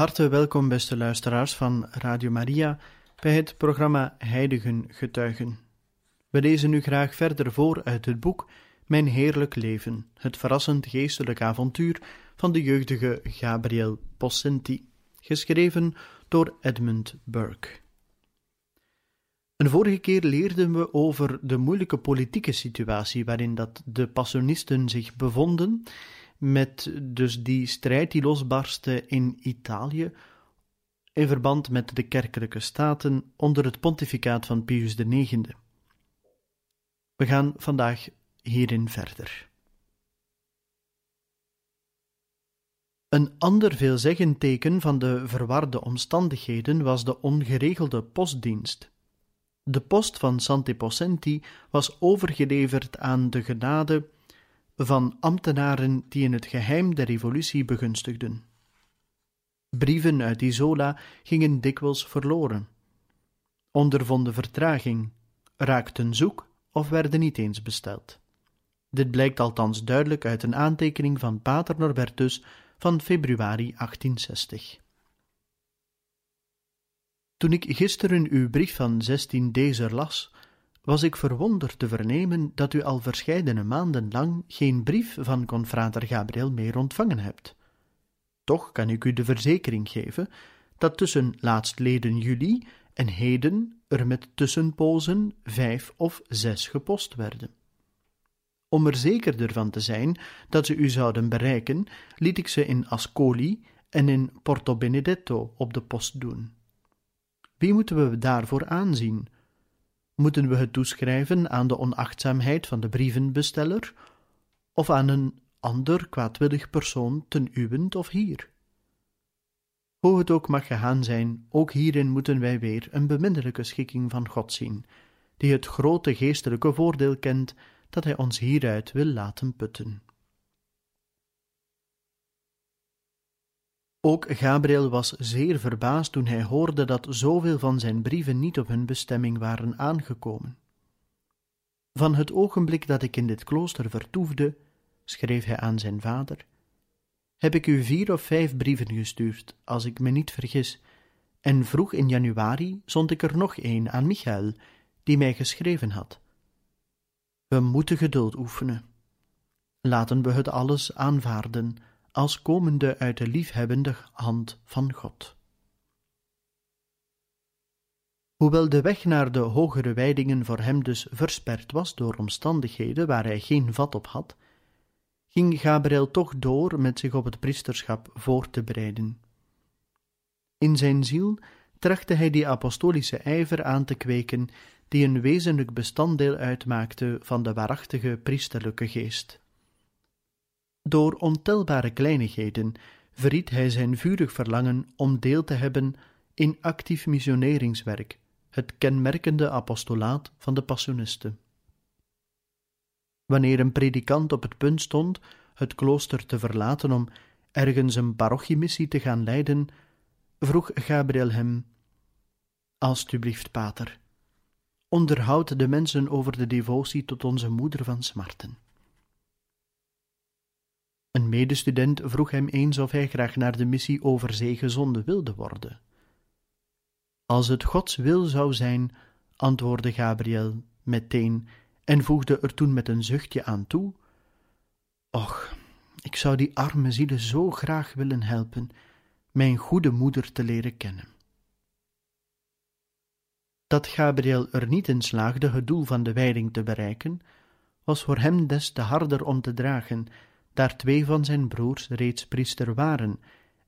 Harte welkom, beste luisteraars van Radio Maria, bij het programma Heiligen Getuigen. We lezen nu graag verder voor uit het boek Mijn Heerlijk Leven, het verrassend geestelijk avontuur van de jeugdige Gabriel Possenti, geschreven door Edmund Burke. Een vorige keer leerden we over de moeilijke politieke situatie waarin dat de Passionisten zich bevonden met dus die strijd die losbarstte in Italië in verband met de kerkelijke staten onder het pontificaat van Pius IX. We gaan vandaag hierin verder. Een ander veelzeggend teken van de verwarde omstandigheden was de ongeregelde postdienst. De post van Santi Possenti was overgeleverd aan de genade van ambtenaren die in het geheim de revolutie begunstigden. Brieven uit Isola gingen dikwijls verloren, ondervonden vertraging, raakten zoek of werden niet eens besteld. Dit blijkt althans duidelijk uit een aantekening van Pater Norbertus van februari 1860. Toen ik gisteren uw brief van 16 deze las, was ik verwonderd te vernemen dat u al verscheidene maanden lang geen brief van confrater Gabriel meer ontvangen hebt. Toch kan ik u de verzekering geven dat tussen laatstleden juli en heden er met tussenpozen vijf of zes gepost werden. Om er zekerder van te zijn dat ze u zouden bereiken, liet ik ze in Ascoli en in Porto Benedetto op de post doen. Wie moeten we daarvoor aanzien? Moeten we het toeschrijven aan de onachtzaamheid van de brievenbesteller of aan een ander kwaadwillig persoon ten uwent of hier? Hoe het ook mag gegaan zijn, ook hierin moeten wij weer een beminnelijke schikking van God zien, die het grote geestelijke voordeel kent dat Hij ons hieruit wil laten putten. Ook Gabriel was zeer verbaasd toen hij hoorde dat zoveel van zijn brieven niet op hun bestemming waren aangekomen. Van het ogenblik dat ik in dit klooster vertoefde, schreef hij aan zijn vader, heb ik u vier of vijf brieven gestuurd, als ik me niet vergis, en vroeg in januari zond ik er nog een aan Michael, die mij geschreven had. We moeten geduld oefenen. Laten we het alles aanvaarden, als komende uit de liefhebbende hand van God. Hoewel de weg naar de hogere wijdingen voor hem dus versperd was door omstandigheden waar hij geen vat op had, ging Gabriel toch door met zich op het priesterschap voor te bereiden. In zijn ziel trachtte hij die apostolische ijver aan te kweken die een wezenlijk bestanddeel uitmaakte van de waarachtige priesterlijke geest. Door ontelbare kleinigheden verried hij zijn vurig verlangen om deel te hebben in actief missioneringswerk, het kenmerkende apostolaat van de Passionisten. Wanneer een predikant op het punt stond het klooster te verlaten om ergens een parochiemissie te gaan leiden, vroeg Gabriel hem: Alsjeblieft, pater, onderhoud de mensen over de devotie tot onze moeder van smarten. Een medestudent vroeg hem eens of hij graag naar de missie over zee gezonden wilde worden. Als het Gods wil zou zijn, antwoordde Gabriel meteen en voegde er toen met een zuchtje aan toe: Och, ik zou die arme zielen zo graag willen helpen, mijn goede moeder te leren kennen. Dat Gabriel er niet in slaagde het doel van de wijding te bereiken, was voor hem des te harder om te dragen daar twee van zijn broers reeds priester waren,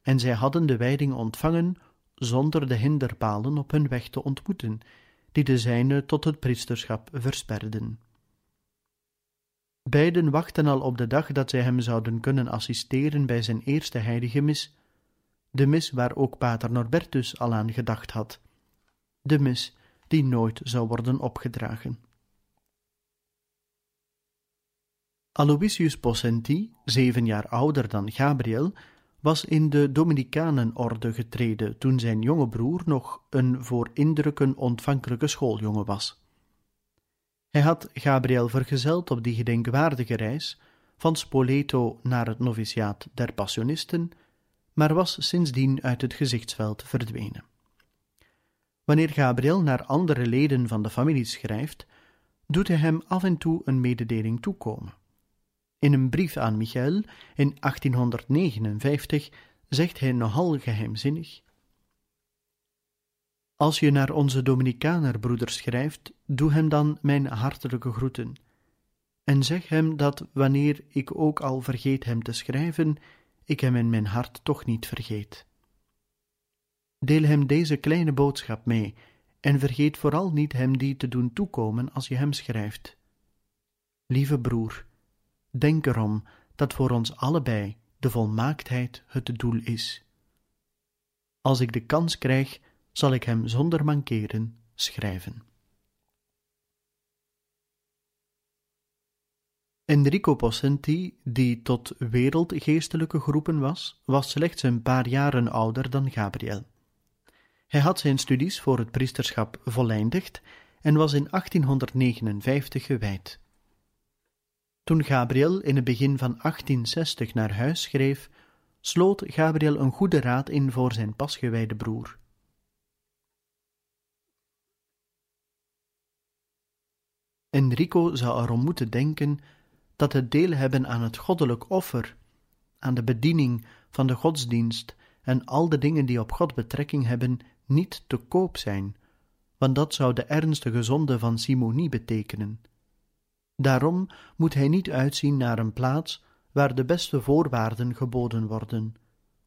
en zij hadden de wijding ontvangen zonder de hinderpalen op hun weg te ontmoeten, die de zijne tot het priesterschap versperden. Beiden wachten al op de dag dat zij hem zouden kunnen assisteren bij zijn eerste heilige mis, de mis waar ook pater Norbertus al aan gedacht had, de mis die nooit zou worden opgedragen. Aloysius Possenti, zeven jaar ouder dan Gabriel, was in de Dominicanenorde getreden toen zijn jonge broer nog een voor indrukken ontvankelijke schooljongen was. Hij had Gabriel vergezeld op die gedenkwaardige reis van Spoleto naar het noviciaat der Passionisten, maar was sindsdien uit het gezichtsveld verdwenen. Wanneer Gabriel naar andere leden van de familie schrijft, doet hij hem af en toe een mededeling toekomen. In een brief aan Michael in 1859 zegt hij nogal geheimzinnig: Als je naar onze Dominikanerbroeder schrijft, doe hem dan mijn hartelijke groeten. En zeg hem dat wanneer ik ook al vergeet hem te schrijven, ik hem in mijn hart toch niet vergeet. Deel hem deze kleine boodschap mee en vergeet vooral niet hem die te doen toekomen als je hem schrijft. Lieve broer, Denk erom dat voor ons allebei de volmaaktheid het doel is. Als ik de kans krijg, zal ik hem zonder mankeren schrijven. Enrico Possenti, die tot wereldgeestelijke groepen was, was slechts een paar jaren ouder dan Gabriel. Hij had zijn studies voor het priesterschap voleindigd en was in 1859 gewijd. Toen Gabriel in het begin van 1860 naar huis schreef, sloot Gabriel een goede raad in voor zijn pasgewijde broer. Enrico zou erom moeten denken dat het deel hebben aan het goddelijk offer, aan de bediening van de godsdienst en al de dingen die op God betrekking hebben, niet te koop zijn, want dat zou de ernstige zonde van simonie betekenen. Daarom moet hij niet uitzien naar een plaats waar de beste voorwaarden geboden worden,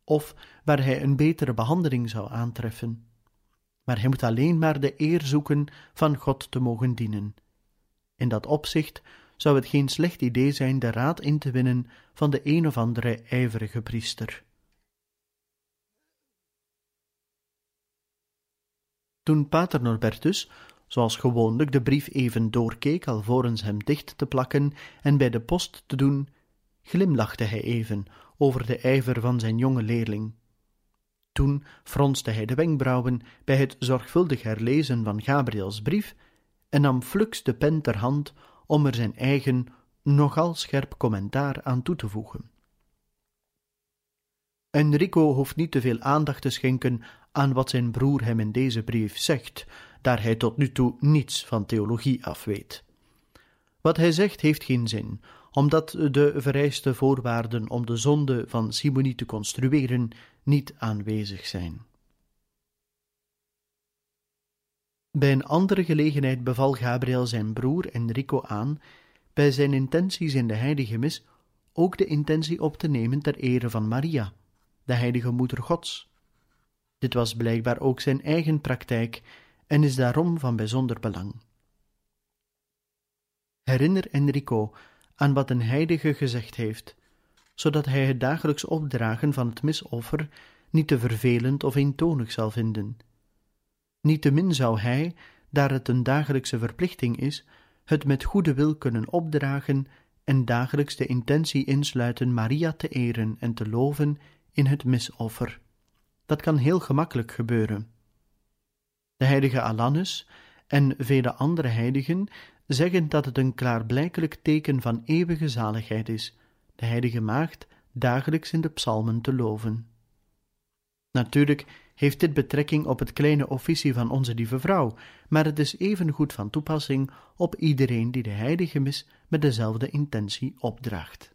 of waar hij een betere behandeling zou aantreffen. Maar hij moet alleen maar de eer zoeken van God te mogen dienen. In dat opzicht zou het geen slecht idee zijn de raad in te winnen van de een of andere ijverige priester. Toen Pater Norbertus zoals gewoonlijk de brief even doorkeek alvorens hem dicht te plakken en bij de post te doen, glimlachte hij even over de ijver van zijn jonge leerling. Toen fronste hij de wenkbrauwen bij het zorgvuldig herlezen van Gabriels brief en nam fluks de pen ter hand om er zijn eigen, nogal scherp commentaar aan toe te voegen. Enrico hoeft niet te veel aandacht te schenken aan wat zijn broer hem in deze brief zegt, daar hij tot nu toe niets van theologie afweet. Wat hij zegt heeft geen zin, omdat de vereiste voorwaarden om de zonde van Simonie te construeren niet aanwezig zijn. Bij een andere gelegenheid beval Gabriel zijn broer Enrico aan bij zijn intenties in de heilige mis ook de intentie op te nemen ter ere van Maria, de heilige moeder Gods. Dit was blijkbaar ook zijn eigen praktijk en is daarom van bijzonder belang. Herinner Enrico aan wat een heilige gezegd heeft, zodat hij het dagelijks opdragen van het misoffer niet te vervelend of eentonig zal vinden. Niettemin zou hij, daar het een dagelijkse verplichting is, het met goede wil kunnen opdragen en dagelijks de intentie insluiten Maria te eren en te loven in het misoffer. Dat kan heel gemakkelijk gebeuren. De heilige Alanus en vele andere heiligen zeggen dat het een klaarblijkelijk teken van eeuwige zaligheid is, de heilige maagd dagelijks in de psalmen te loven. Natuurlijk heeft dit betrekking op het kleine officie van onze lieve vrouw, maar het is even goed van toepassing op iedereen die de heilige mis met dezelfde intentie opdraagt.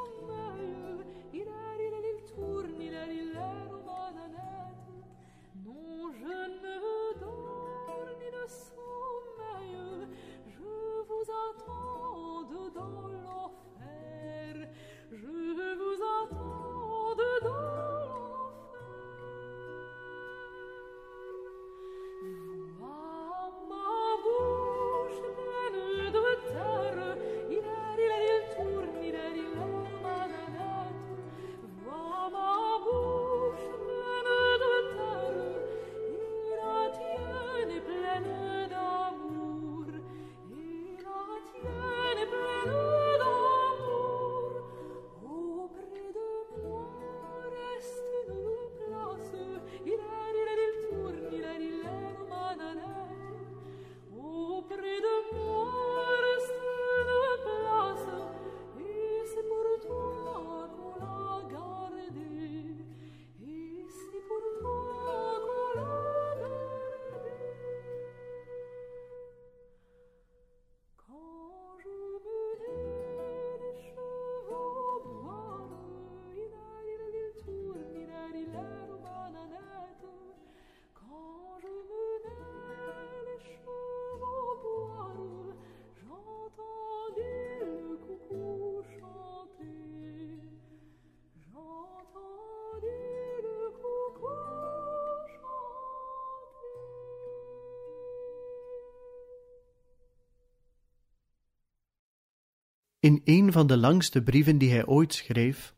In een van de langste brieven die hij ooit schreef,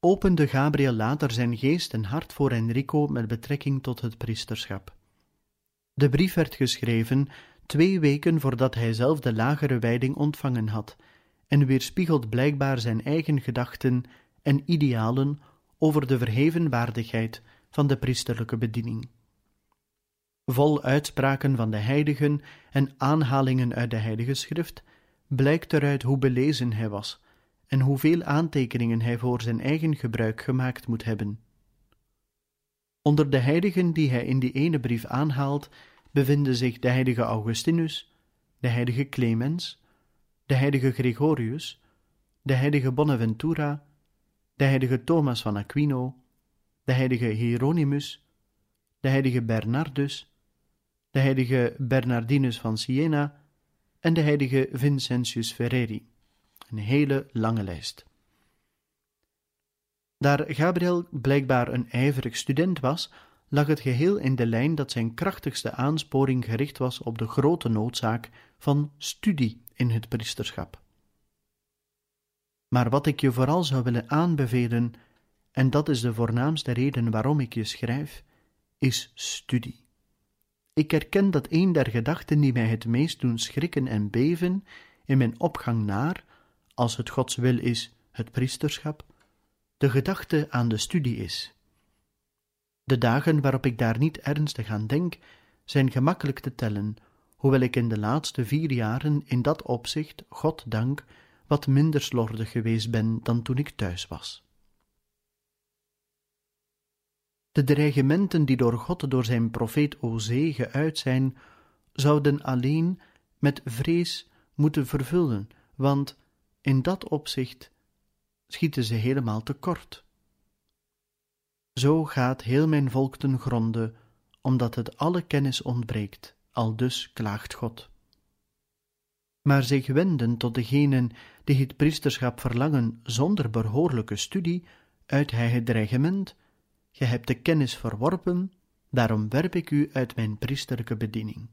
opende Gabriel later zijn geest en hart voor Enrico met betrekking tot het priesterschap. De brief werd geschreven twee weken voordat hij zelf de lagere wijding ontvangen had, en weerspiegelt blijkbaar zijn eigen gedachten en idealen over de verheven waardigheid van de priesterlijke bediening. Vol uitspraken van de heiligen en aanhalingen uit de heilige schrift blijkt eruit hoe belezen hij was en hoeveel aantekeningen hij voor zijn eigen gebruik gemaakt moet hebben. Onder de heiligen die hij in die ene brief aanhaalt, bevinden zich de heilige Augustinus, de heilige Clemens, de heilige Gregorius, de heilige Bonaventura, de heilige Thomas van Aquino, de heilige Hieronymus, de heilige Bernardus, de heilige Bernardinus van Siena en de heilige Vincentius Ferreri. Een hele lange lijst. Daar Gabriel blijkbaar een ijverig student was, lag het geheel in de lijn dat zijn krachtigste aansporing gericht was op de grote noodzaak van studie in het priesterschap. Maar wat ik je vooral zou willen aanbevelen, en dat is de voornaamste reden waarom ik je schrijf, is studie. Ik erken dat een der gedachten die mij het meest doen schrikken en beven in mijn opgang naar, als het Gods wil is, het priesterschap, de gedachte aan de studie is. De dagen waarop ik daar niet ernstig aan denk, zijn gemakkelijk te tellen, hoewel ik in de laatste vier jaren in dat opzicht, God dank, wat minder slordig geweest ben dan toen ik thuis was. De dreigementen die door God door zijn profeet Ozee geuit zijn, zouden alleen met vrees moeten vervullen, want in dat opzicht schieten ze helemaal tekort. Zo gaat heel mijn volk ten gronde, omdat het alle kennis ontbreekt, al dus klaagt God. Maar zich wenden tot degenen die het priesterschap verlangen zonder behoorlijke studie, uit hij het dreigement, Ge hebt de kennis verworpen, daarom werp ik u uit mijn priesterlijke bediening.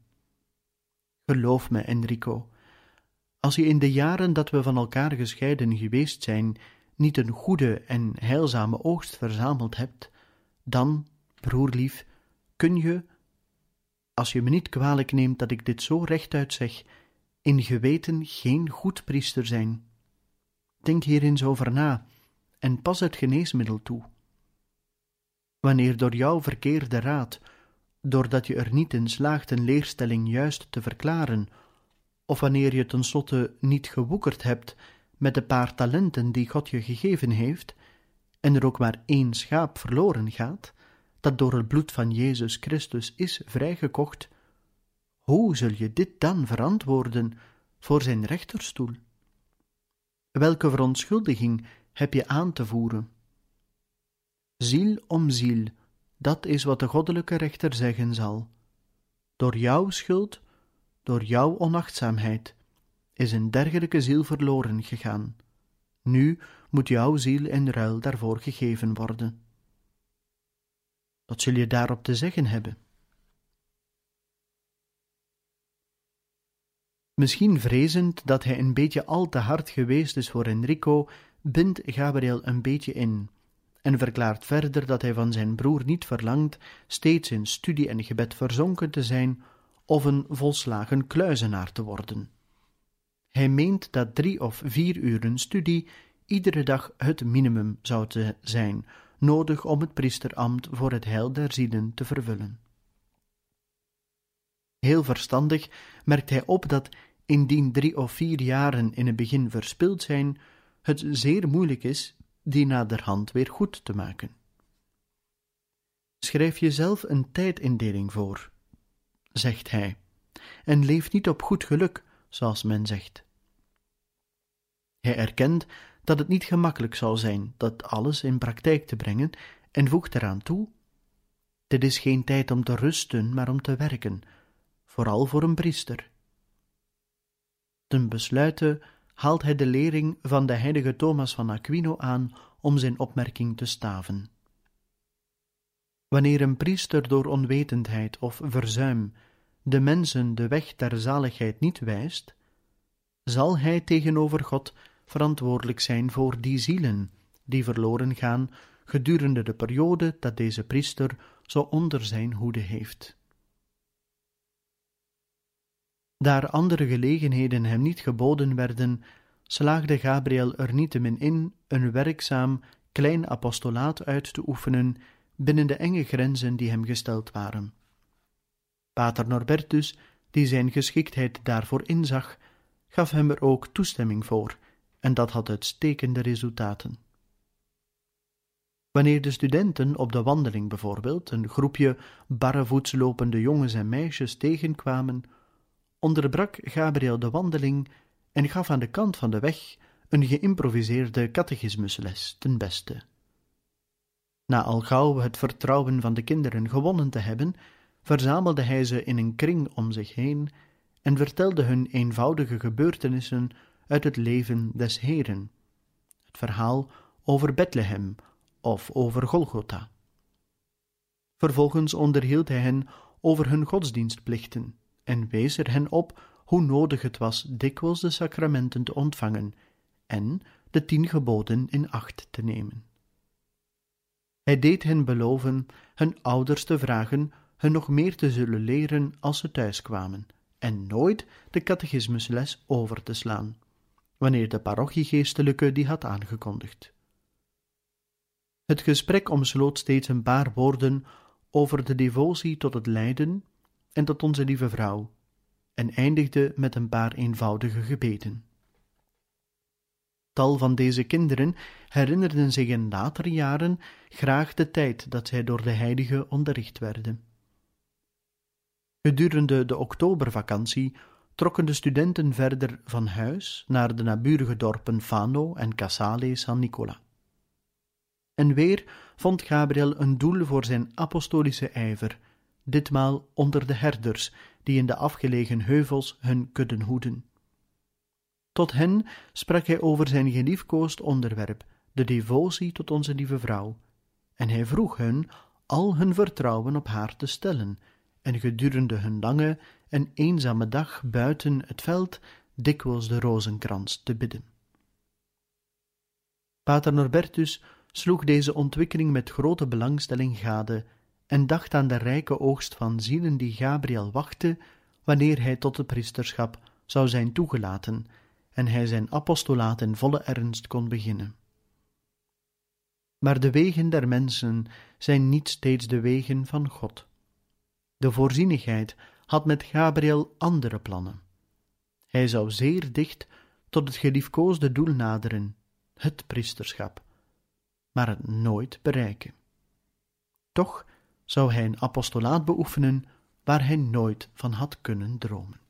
Geloof me, Enrico, als je in de jaren dat we van elkaar gescheiden geweest zijn, niet een goede en heilzame oogst verzameld hebt, dan, broerlief, kun je, als je me niet kwalijk neemt dat ik dit zo rechtuit zeg, in geweten geen goed priester zijn. Denk hier eens over na en pas het geneesmiddel toe. Wanneer door jouw verkeerde raad, doordat je er niet in slaagt een leerstelling juist te verklaren, of wanneer je tenslotte niet gewoekerd hebt met de paar talenten die God je gegeven heeft, en er ook maar één schaap verloren gaat, dat door het bloed van Jezus Christus is vrijgekocht, hoe zul je dit dan verantwoorden voor zijn rechterstoel? Welke verontschuldiging heb je aan te voeren? Ziel om ziel, dat is wat de goddelijke rechter zeggen zal. Door jouw schuld, door jouw onachtzaamheid, is een dergelijke ziel verloren gegaan. Nu moet jouw ziel in ruil daarvoor gegeven worden. Wat zul je daarop te zeggen hebben? Misschien vrezend dat hij een beetje al te hard geweest is voor Enrico, bindt Gabriel een beetje in en verklaart verder dat hij van zijn broer niet verlangt steeds in studie en gebed verzonken te zijn of een volslagen kluizenaar te worden. Hij meent dat drie of vier uren studie iedere dag het minimum zou te zijn, nodig om het priesterambt voor het heil der zielen te vervullen. Heel verstandig merkt hij op dat, indien drie of vier jaren in het begin verspild zijn, het zeer moeilijk is die naderhand weer goed te maken. Schrijf jezelf een tijdindeling voor, zegt hij, en leef niet op goed geluk, zoals men zegt. Hij erkent dat het niet gemakkelijk zal zijn dat alles in praktijk te brengen en voegt eraan toe: Dit is geen tijd om te rusten, maar om te werken, vooral voor een priester. Ten besluite haalt hij de lering van de heilige Thomas van Aquino aan om zijn opmerking te staven. Wanneer een priester door onwetendheid of verzuim de mensen de weg der zaligheid niet wijst, zal hij tegenover God verantwoordelijk zijn voor die zielen die verloren gaan gedurende de periode dat deze priester zo onder zijn hoede heeft. Daar andere gelegenheden hem niet geboden werden, slaagde Gabriel er niettemin in een werkzaam klein apostolaat uit te oefenen binnen de enge grenzen die hem gesteld waren. Pater Norbertus, die zijn geschiktheid daarvoor inzag, gaf hem er ook toestemming voor, en dat had uitstekende resultaten. Wanneer de studenten op de wandeling bijvoorbeeld een groepje barrevoets lopende jongens en meisjes tegenkwamen, onderbrak Gabriel de wandeling en gaf aan de kant van de weg een geïmproviseerde catechismusles ten beste. Na al gauw het vertrouwen van de kinderen gewonnen te hebben, verzamelde hij ze in een kring om zich heen en vertelde hun eenvoudige gebeurtenissen uit het leven des Heeren, het verhaal over Bethlehem of over Golgotha. Vervolgens onderhield hij hen over hun godsdienstplichten en wees er hen op hoe nodig het was dikwijls de sacramenten te ontvangen en de tien geboden in acht te nemen. Hij deed hen beloven hun ouders te vragen hun nog meer te zullen leren als ze thuiskwamen en nooit de catechismusles over te slaan, wanneer de parochiegeestelijke die had aangekondigd. Het gesprek omsloot steeds een paar woorden over de devotie tot het lijden en tot onze lieve vrouw, en eindigde met een paar eenvoudige gebeden. Tal van deze kinderen herinnerden zich in latere jaren graag de tijd dat zij door de heilige onderricht werden. Gedurende de oktobervakantie trokken de studenten verder van huis naar de naburige dorpen Fano en Casale San Nicola. En weer vond Gabriel een doel voor zijn apostolische ijver, ditmaal onder de herders die in de afgelegen heuvels hun kudden hoeden. Tot hen sprak hij over zijn geliefkoosd onderwerp, de devotie tot onze lieve vrouw, en hij vroeg hun al hun vertrouwen op haar te stellen en gedurende hun lange en eenzame dag buiten het veld dikwijls de rozenkrans te bidden. Pater Norbertus sloeg deze ontwikkeling met grote belangstelling gade en dacht aan de rijke oogst van zielen die Gabriel wachtte wanneer hij tot het priesterschap zou zijn toegelaten en hij zijn apostolaat in volle ernst kon beginnen. Maar de wegen der mensen zijn niet steeds de wegen van God. De voorzienigheid had met Gabriel andere plannen. Hij zou zeer dicht tot het geliefkoosde doel naderen, het priesterschap, maar het nooit bereiken. Toch zou hij een apostolaat beoefenen waar hij nooit van had kunnen dromen.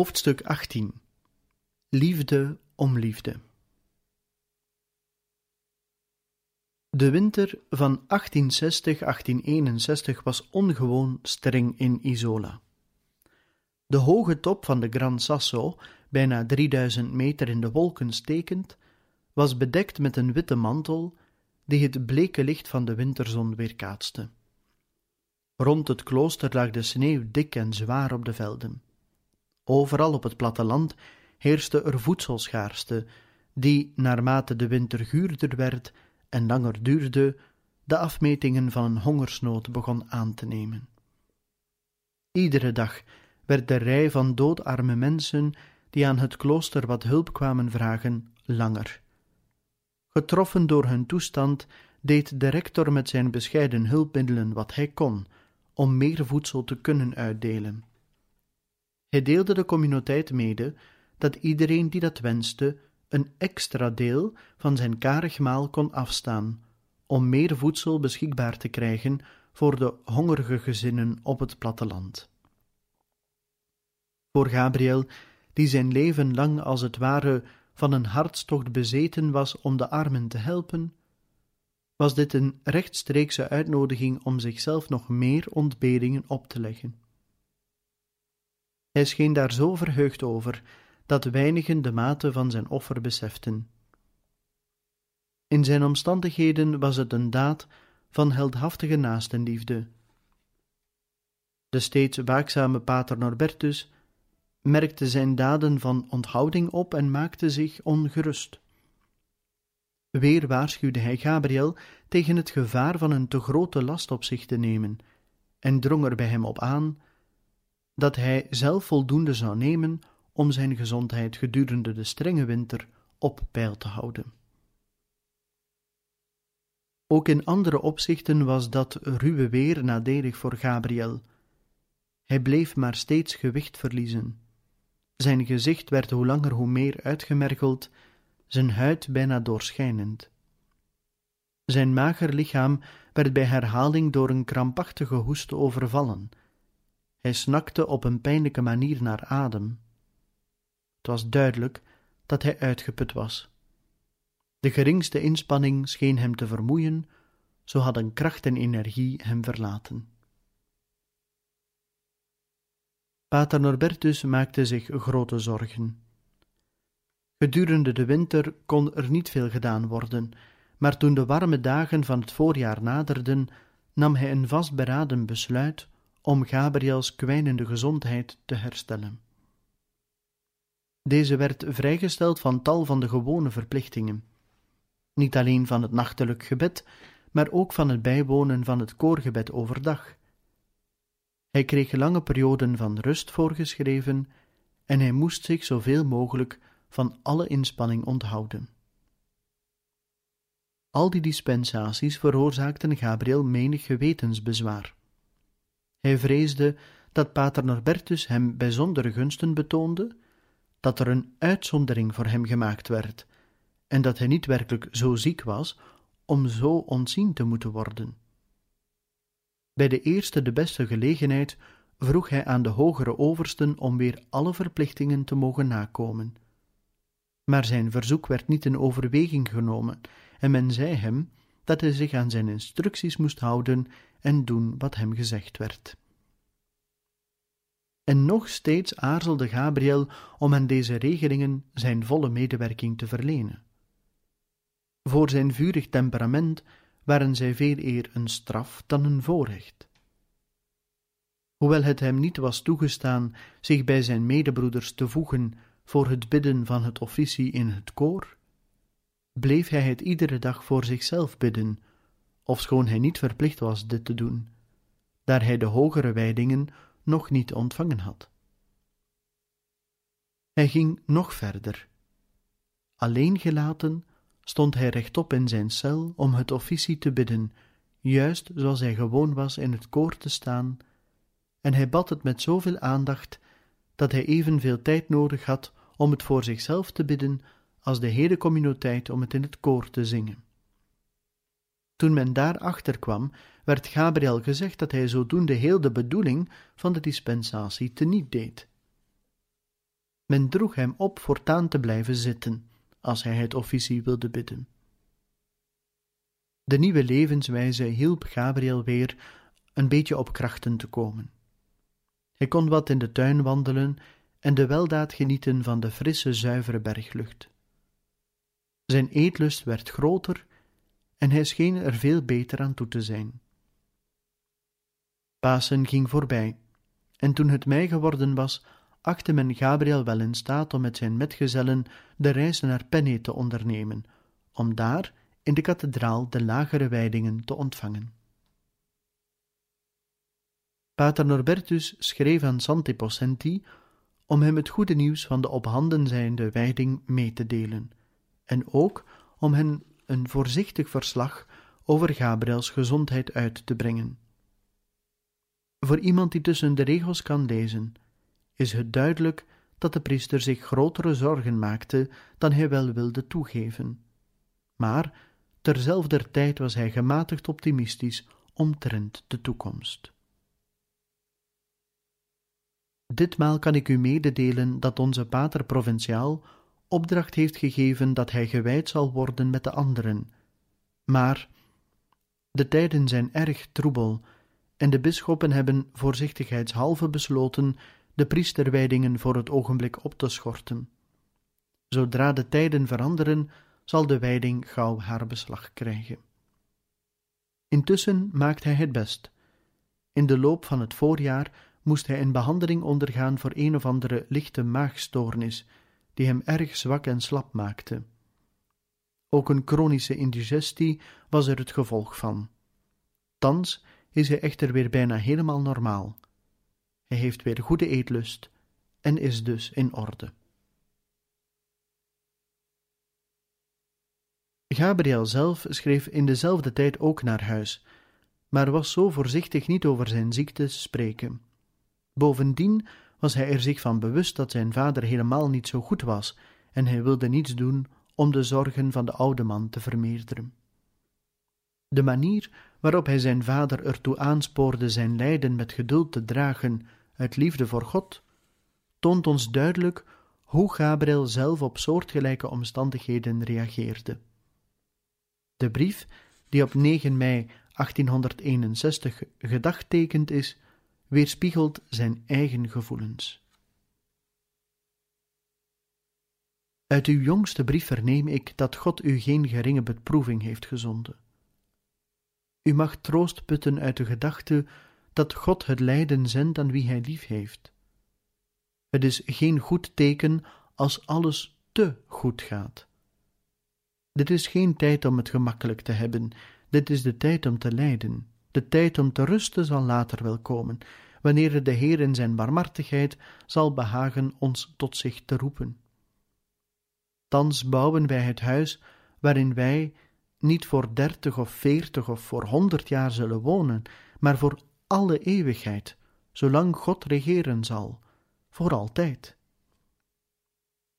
Hoofdstuk 18 Liefde om liefde. De winter van 1860-1861 was ongewoon streng in Isola. De hoge top van de Gran Sasso, bijna 3000 meter in de wolken stekend, was bedekt met een witte mantel die het bleke licht van de winterzon weerkaatste. Rond het klooster lag de sneeuw dik en zwaar op de velden. Overal op het platteland heerste er voedselschaarste, die, naarmate de winter guurder werd en langer duurde, de afmetingen van een hongersnood begon aan te nemen. Iedere dag werd de rij van doodarme mensen die aan het klooster wat hulp kwamen vragen langer. Getroffen door hun toestand deed de rector met zijn bescheiden hulpmiddelen wat hij kon om meer voedsel te kunnen uitdelen. Hij deelde de communiteit mede dat iedereen die dat wenste een extra deel van zijn karig maal kon afstaan, om meer voedsel beschikbaar te krijgen voor de hongerige gezinnen op het platteland. Voor Gabriel, die zijn leven lang als het ware van een hartstocht bezeten was om de armen te helpen, was dit een rechtstreekse uitnodiging om zichzelf nog meer ontberingen op te leggen. Hij scheen daar zo verheugd over dat weinigen de mate van zijn offer beseften. In zijn omstandigheden was het een daad van heldhaftige naastenliefde. De steeds waakzame pater Norbertus merkte zijn daden van onthouding op en maakte zich ongerust. Weer waarschuwde hij Gabriel tegen het gevaar van een te grote last op zich te nemen en drong er bij hem op aan dat hij zelf voldoende zou nemen om zijn gezondheid gedurende de strenge winter op peil te houden. Ook in andere opzichten was dat ruwe weer nadelig voor Gabriel. Hij bleef maar steeds gewicht verliezen. Zijn gezicht werd hoe langer hoe meer uitgemergeld, zijn huid bijna doorschijnend. Zijn mager lichaam werd bij herhaling door een krampachtige hoest overvallen. Hij snakte op een pijnlijke manier naar adem. Het was duidelijk dat hij uitgeput was. De geringste inspanning scheen hem te vermoeien, zo hadden kracht en energie hem verlaten. Pater Norbertus maakte zich grote zorgen. Gedurende de winter kon er niet veel gedaan worden, maar toen de warme dagen van het voorjaar naderden, nam hij een vastberaden besluit om Gabriels kwijnende gezondheid te herstellen. Deze werd vrijgesteld van tal van de gewone verplichtingen, niet alleen van het nachtelijk gebed, maar ook van het bijwonen van het koorgebed overdag. Hij kreeg lange perioden van rust voorgeschreven en hij moest zich zoveel mogelijk van alle inspanning onthouden. Al die dispensaties veroorzaakten Gabriel menig gewetensbezwaar. Hij vreesde dat pater Norbertus hem bijzondere gunsten betoonde, dat er een uitzondering voor hem gemaakt werd, en dat hij niet werkelijk zo ziek was om zo ontzien te moeten worden. Bij de eerste de beste gelegenheid vroeg hij aan de hogere oversten om weer alle verplichtingen te mogen nakomen. Maar zijn verzoek werd niet in overweging genomen, en men zei hem dat hij zich aan zijn instructies moest houden en doen wat hem gezegd werd. En nog steeds aarzelde Gabriel om aan deze regelingen zijn volle medewerking te verlenen. Voor zijn vurig temperament waren zij veel eer een straf dan een voorrecht. Hoewel het hem niet was toegestaan zich bij zijn medebroeders te voegen voor het bidden van het officie in het koor, bleef hij het iedere dag voor zichzelf bidden, ofschoon hij niet verplicht was dit te doen, daar hij de hogere wijdingen nog niet ontvangen had. Hij ging nog verder. Alleen gelaten stond hij rechtop in zijn cel om het officie te bidden, juist zoals hij gewoon was in het koor te staan, en hij bad het met zoveel aandacht dat hij evenveel tijd nodig had om het voor zichzelf te bidden als de hele communiteit om het in het koor te zingen. Toen men daarachter kwam, werd Gabriel gezegd dat hij zodoende heel de bedoeling van de dispensatie teniet deed. Men droeg hem op voortaan te blijven zitten, als hij het officie wilde bidden. De nieuwe levenswijze hielp Gabriel weer een beetje op krachten te komen. Hij kon wat in de tuin wandelen en de weldaad genieten van de frisse, zuivere berglucht. Zijn eetlust werd groter en hij scheen er veel beter aan toe te zijn. Pasen ging voorbij, en toen het mei geworden was, achtte men Gabriel wel in staat om met zijn metgezellen de reis naar Penne te ondernemen, om daar in de kathedraal de lagere wijdingen te ontvangen. Pater Norbertus schreef aan Santi Possenti om hem het goede nieuws van de op handen zijnde wijding mee te delen, en ook om hen een voorzichtig verslag over Gabriels gezondheid uit te brengen. Voor iemand die tussen de regels kan lezen, is het duidelijk dat de priester zich grotere zorgen maakte dan hij wel wilde toegeven. Maar terzelfder tijd was hij gematigd optimistisch omtrent de toekomst. Ditmaal kan ik u mededelen dat onze pater provinciaal opdracht heeft gegeven dat hij gewijd zal worden met de anderen. Maar de tijden zijn erg troebel, en de bisschoppen hebben voorzichtigheidshalve besloten de priesterwijdingen voor het ogenblik op te schorten. Zodra de tijden veranderen, zal de wijding gauw haar beslag krijgen. Intussen maakt hij het best. In de loop van het voorjaar moest hij een behandeling ondergaan voor een of andere lichte maagstoornis, die hem erg zwak en slap maakte. Ook een chronische indigestie was er het gevolg van. Thans is hij echter weer bijna helemaal normaal. Hij heeft weer goede eetlust en is dus in orde. Gabriel zelf schreef in dezelfde tijd ook naar huis, maar was zo voorzichtig niet over zijn ziekte te spreken. Bovendien was hij er zich van bewust dat zijn vader helemaal niet zo goed was, en hij wilde niets doen om de zorgen van de oude man te vermeerderen. De manier waarop hij zijn vader ertoe aanspoorde zijn lijden met geduld te dragen uit liefde voor God, toont ons duidelijk hoe Gabriel zelf op soortgelijke omstandigheden reageerde. De brief, die op 9 mei 1861 gedagtekend is, weerspiegelt zijn eigen gevoelens. Uit uw jongste brief verneem ik dat God u geen geringe beproeving heeft gezonden. U mag troost putten uit de gedachte dat God het lijden zendt aan wie hij lief heeft. Het is geen goed teken als alles te goed gaat. Dit is geen tijd om het gemakkelijk te hebben, dit is de tijd om te lijden. De tijd om te rusten zal later wel komen, wanneer de Heer in zijn barmhartigheid zal behagen ons tot zich te roepen. Thans bouwen wij het huis waarin wij niet voor dertig of veertig of voor honderd jaar zullen wonen, maar voor alle eeuwigheid, zolang God regeren zal, voor altijd.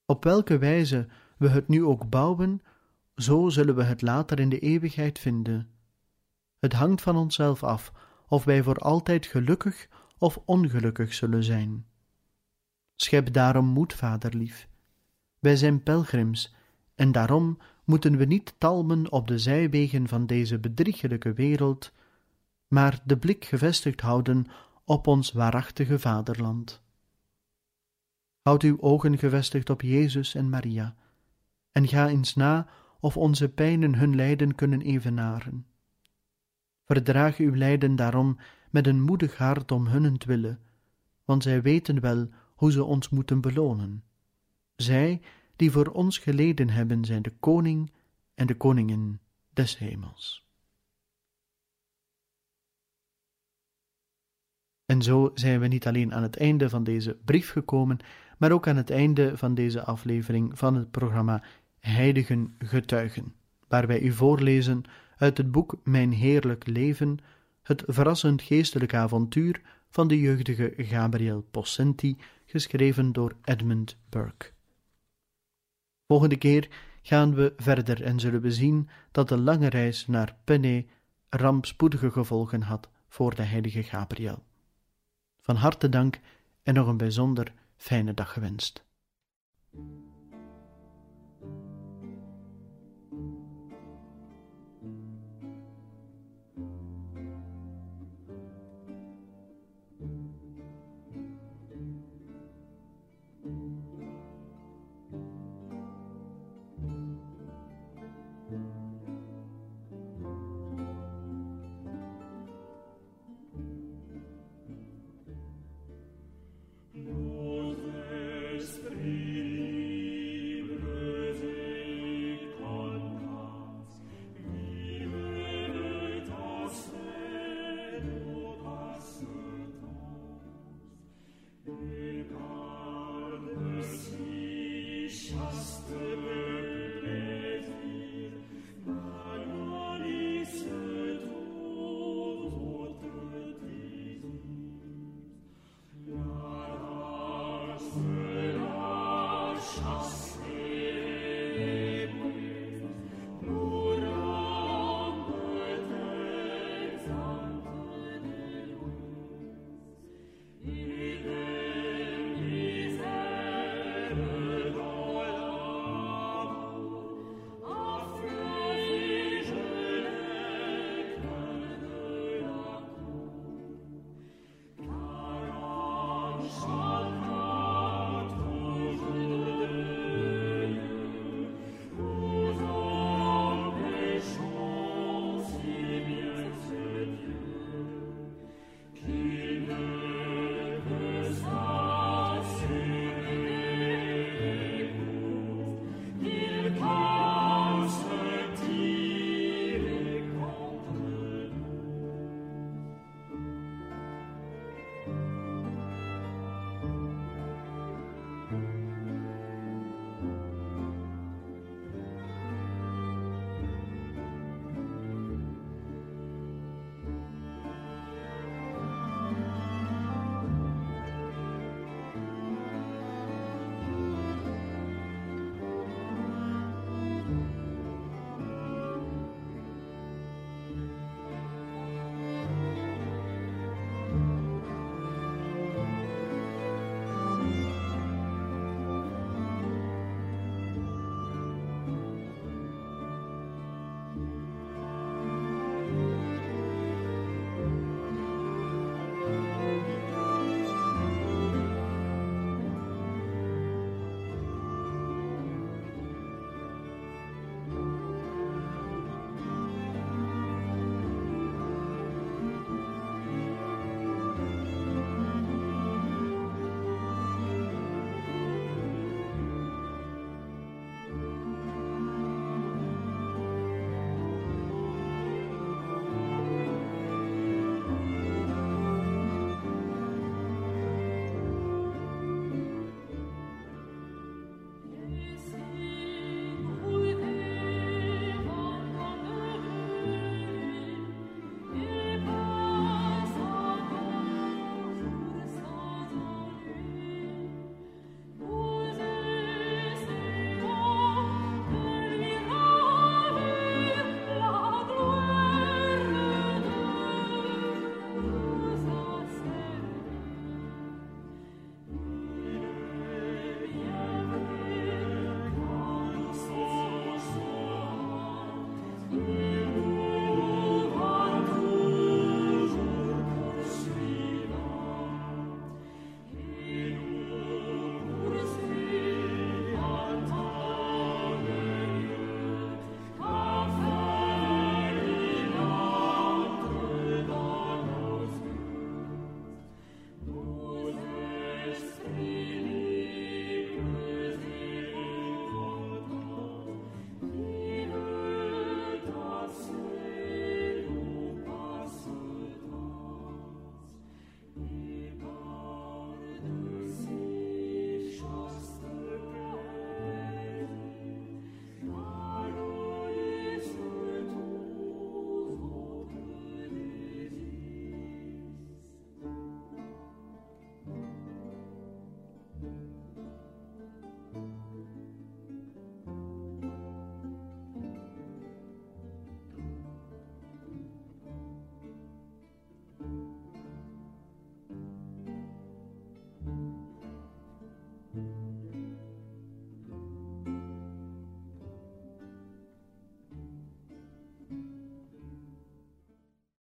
Op welke wijze we het nu ook bouwen, zo zullen we het later in de eeuwigheid vinden. Het hangt van onszelf af of wij voor altijd gelukkig of ongelukkig zullen zijn. Schep daarom moed, vaderlief. Wij zijn pelgrims, en daarom moeten we niet talmen op de zijwegen van deze bedriegelijke wereld, maar de blik gevestigd houden op ons waarachtige vaderland. Houd uw ogen gevestigd op Jezus en Maria, en ga eens na of onze pijnen hun lijden kunnen evenaren. Verdraag uw lijden daarom met een moedig hart om hunnentwille, want zij weten wel hoe ze ons moeten belonen. Zij die voor ons geleden hebben, zijn de koning en de koningin des hemels. En zo zijn we niet alleen aan het einde van deze brief gekomen, maar ook aan het einde van deze aflevering van het programma Heiligen Getuigen, waar wij u voorlezen uit het boek Mijn Heerlijk Leven, het verrassend geestelijk avontuur van de jeugdige Gabriel Possenti, geschreven door Edmund Burke. Volgende keer gaan we verder en zullen we zien dat de lange reis naar Penne rampspoedige gevolgen had voor de heilige Gabriel. Van harte dank en nog een bijzonder fijne dag gewenst.